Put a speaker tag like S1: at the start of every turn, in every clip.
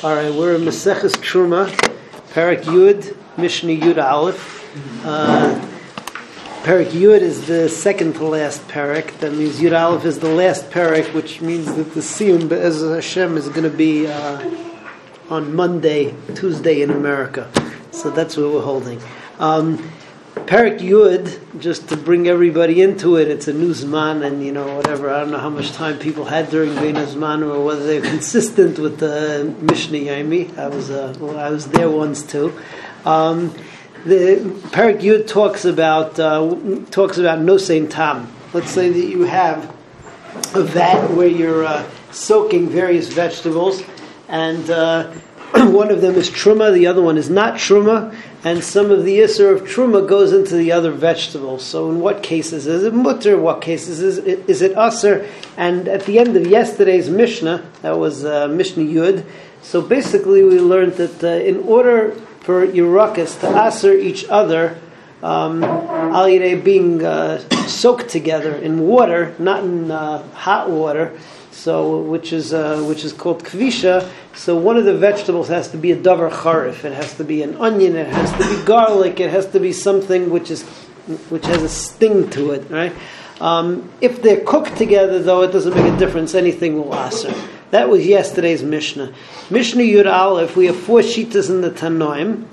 S1: All right, we're in Maseches Truma, Parak Yud, Mishnah Yud Aleph. Uh, Parak Yud is the second to last parak. That means Yud Aleph is the last parak, which means that the Siyum Be'ez Hashem is going to be uh, on Monday, Tuesday in America. So that's what we're holding. Um, Parak Yud, just to bring everybody into it, it's a new Zman, and you know, whatever. I don't know how much time people had during Bein Zman, or whether they're consistent with the Mishnah Yaimi. I was, uh, well, I was there once too. Um, the Parak Yud talks about uh, talks about nosein tam. Let's say that you have a vat where you're uh, soaking various vegetables, and uh, one of them is truma, the other one is not truma, and some of the isser of truma goes into the other vegetables. So, in what cases is it mutter? What cases is it, is it usser? And at the end of yesterday's Mishnah, that was uh, Mishnah Yud. So basically, we learned that uh, in order for Yerakas to usser each other, um, being uh, soaked together in water, not in uh, hot water, so which is uh, which is called kvisha. So one of the vegetables has to be a davar charif. It has to be an onion. It has to be garlic. It has to be something which is which has a sting to it, right? Um, if they're cooked together, though, it doesn't make a difference. Anything will aser. That was yesterday's Mishnah. Mishnah Yud Aleph. We have four shitas in the Tanoim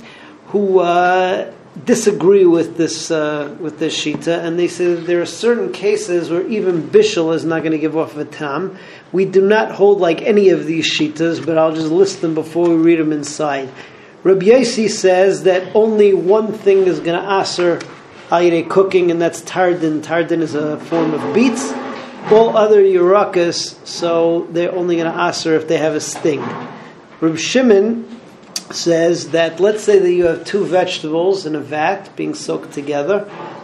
S1: who uh, disagree with this uh, with this shita, and they say there are certain cases where even bishul is not going to give off a tam. We do not hold like any of these shitas, but I'll just list them before we read them inside. Rabbi Yossi says that only one thing is going to aser ayre cooking, and that's tardin. Tardin is a form of beets. All other yurakas, so they're only going to aser if they have a sting. Rabbi Shimon says that let's say that you have two vegetables in a vat being soaked together.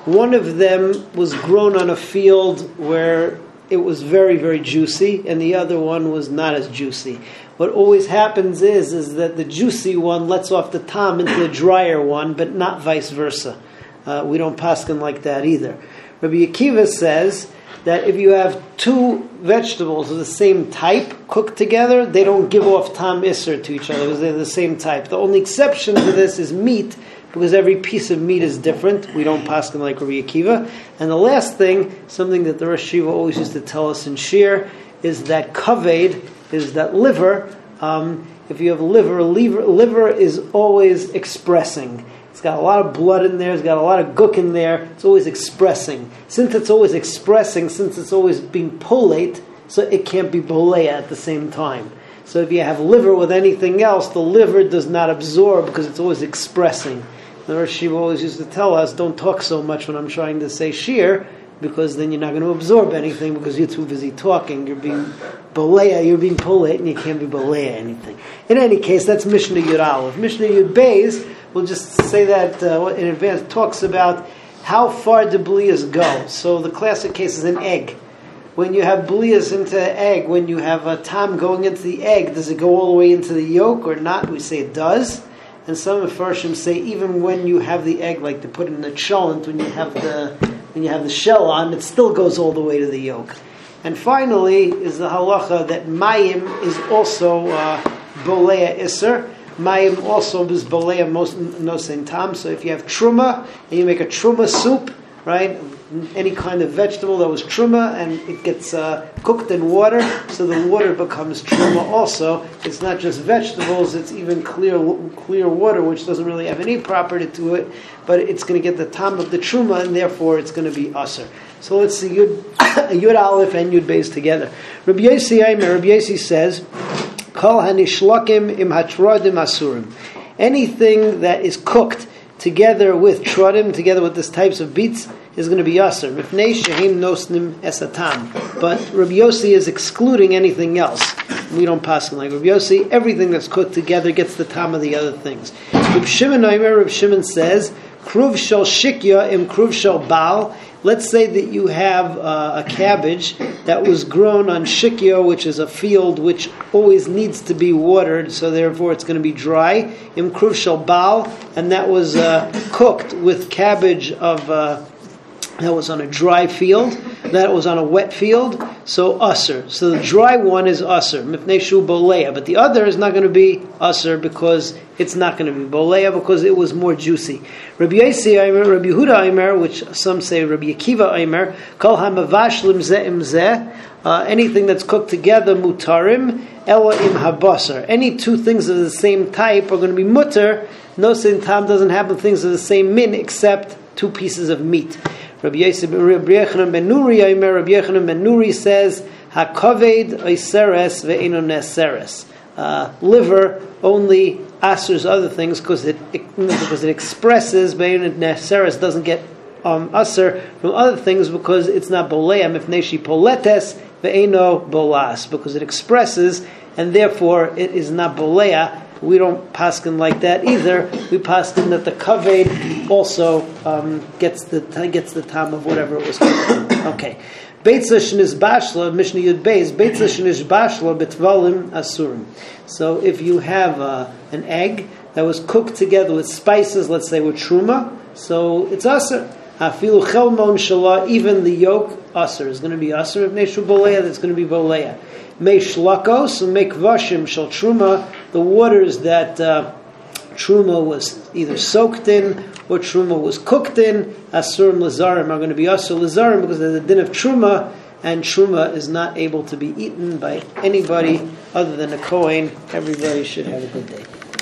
S1: One of them was grown on a field where it was very very juicy and the other one was not as juicy. What always happens is is that the juicy one lets off the tom into the drier one but not vice versa. Uh, we don't paskin like that either. Rabbi akiva says that if you have two vegetables of the same type cooked together they don't give off tam isser to each other because they're the same type the only exception to this is meat because every piece of meat is different. We don't paskin like Rabbi Akiva. And the last thing, something that the Rosh Shiva always used to tell us in Shir, is that kaved, is that liver. Um, if you have liver, liver, liver is always expressing. It's got a lot of blood in there. It's got a lot of gook in there. It's always expressing. Since it's always expressing, since it's always being polate, so it can't be bolea at the same time. So if you have liver with anything else, the liver does not absorb because it's always expressing. The Shiva always used to tell us, don't talk so much when I'm trying to say shir, because then you're not going to absorb anything because you're too busy talking. You're being balea, you're being polite, and you can't be balea anything. In any case, that's Mishnah Yud Aleph. Mishnah Yud Beis, we'll just say that uh, in advance, talks about how far do blias go. So the classic case is an egg. When you have blias into an egg, when you have a tam going into the egg, does it go all the way into the yolk or not? We say it does. And some Mepharshim say even when you have the egg, like to put in the cholent, when you have the when you have the shell on, it still goes all the way to the yolk. And finally is the halacha that mayim is also uh, bolea iser. Mayim also is bolea most nosen tam. So if you have truma and you make a truma soup, right? any kind of vegetable that was truma and it gets uh, cooked in water, so the water becomes truma also. It's not just vegetables, it's even clear clear water, which doesn't really have any property to it, but it's going to get the tam of the truma, and therefore it's going to be usr. So let's see Yud, Yud Aleph and Yud Beis together. Rabbi Yossi Rabbi Yossi says, Kol hanishlakim im hatrodim asurim. Anything that is cooked together with trodim, together with these types of beets, is going to be yaser. Mifnei shehim nosnim esatam. But Rabbi Yossi is excluding anything else. We don't pass like Rabbi Yossi. Everything that's cooked together gets the tam of the other things. Rabbi Shimon Omer, Rabbi Shimon says, kruv shel shikya im kruv shel bal. Let's say that you have uh, a cabbage that was grown on shikyo, which is a field which always needs to be watered, so therefore it's going to be dry. Im kruv shel bal, and that was uh, cooked with cabbage of. Uh, that was on a dry field, that was on a wet field, so usr. So the dry one is usr, mifneshu bolea, but the other is not going to be usr because it's not going to be bolea because it was more juicy. Rabbi Yossi Aimer, Rabbi Yehuda Aimer, which some say Rabbi Akiva Aimer, kol hamavash limzeh imzeh, uh, anything that's cooked together mutarim, ela im habasar. Any two things of the same type are going to be mutter. No same time doesn't happen things of the same min except two pieces of meat. Rabbi Yochanan ben Nuri, Rabbi Yochanan ben Nuri says, "Hakoved oiseres ve'ino neseres." Uh, liver only asers other things because it, it, because it expresses ve'ino neseres doesn't get um, aser from other things because it's not boleam if mifneshi poletes ve'eno bolas because it expresses and therefore it is not bolea we don't paskin like that either. We paskin that the kaved also um, gets the gets the time of whatever it was. Cooked. okay. Beitza sheniz bashla, Mishnah Yud Beis, Beitza sheniz bashla betvalim asurim. So if you have uh, an egg that was cooked together with spices, let's say with truma, so it's asur. Hafilu chelmon shalah, even the yoke, asur, is going to be asur. If neshu that's going to be boleya. Meishlakos and Mekvashim shal Truma, the waters that uh, Truma was either soaked in or Truma was cooked in, Asurim Lazarim are going to be Asur Lazarim because they're the din of Truma, and Truma is not able to be eaten by anybody other than a Kohen. Everybody should have a good day.